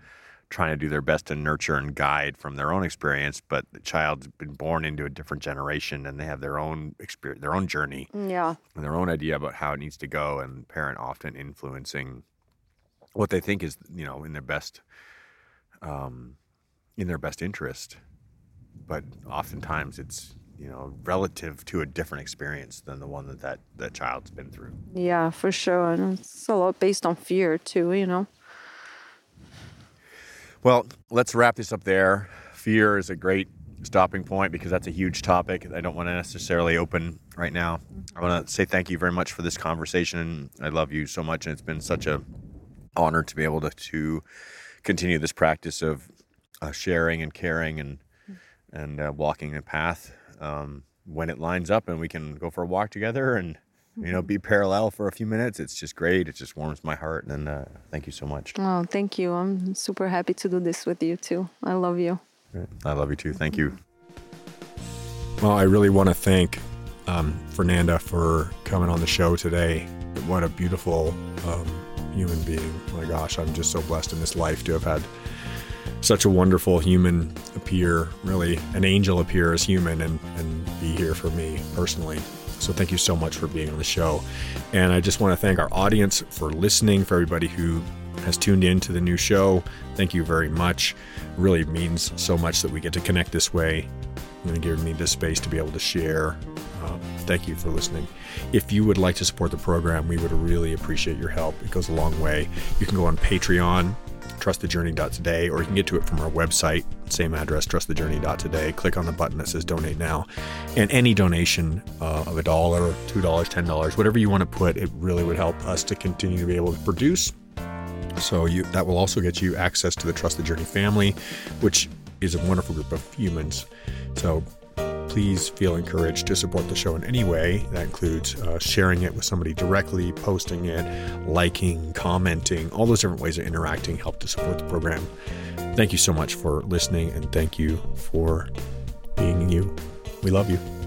trying to do their best to nurture and guide from their own experience, but the child's been born into a different generation and they have their own experience, their own journey, yeah, and their own idea about how it needs to go, and parent often influencing what they think is you know in their best, um, in their best interest, but oftentimes it's you know relative to a different experience than the one that that, that child's been through. Yeah, for sure, and it's a lot based on fear too, you know. Well, let's wrap this up there. Fear is a great stopping point because that's a huge topic I don't want to necessarily open right now. I want to say thank you very much for this conversation. I love you so much, and it's been such a honor to be able to, to continue this practice of uh, sharing and caring and and uh, walking a path um, when it lines up, and we can go for a walk together and you know, be parallel for a few minutes. It's just great. It just warms my heart. And uh, thank you so much. Oh, thank you. I'm super happy to do this with you too. I love you. I love you too. Thank you. Well, I really want to thank um, Fernanda for coming on the show today. What a beautiful um, human being. my gosh, I'm just so blessed in this life to have had such a wonderful human appear, really an angel appear as human and, and be here for me personally. So thank you so much for being on the show. And I just want to thank our audience for listening, for everybody who has tuned in to the new show. Thank you very much. Really means so much that we get to connect this way and give me this space to be able to share. Um, thank you for listening. If you would like to support the program, we would really appreciate your help. It goes a long way. You can go on Patreon trustthejourney.today, or you can get to it from our website, same address, trustthejourney.today. Click on the button that says donate now. And any donation uh, of a dollar, $2, $10, whatever you want to put, it really would help us to continue to be able to produce. So you, that will also get you access to the Trust the Journey family, which is a wonderful group of humans. So please feel encouraged to support the show in any way. That includes uh, sharing it with somebody directly, posting it, liking, commenting, all those different ways of interacting help to support the program. Thank you so much for listening and thank you for being you. We love you.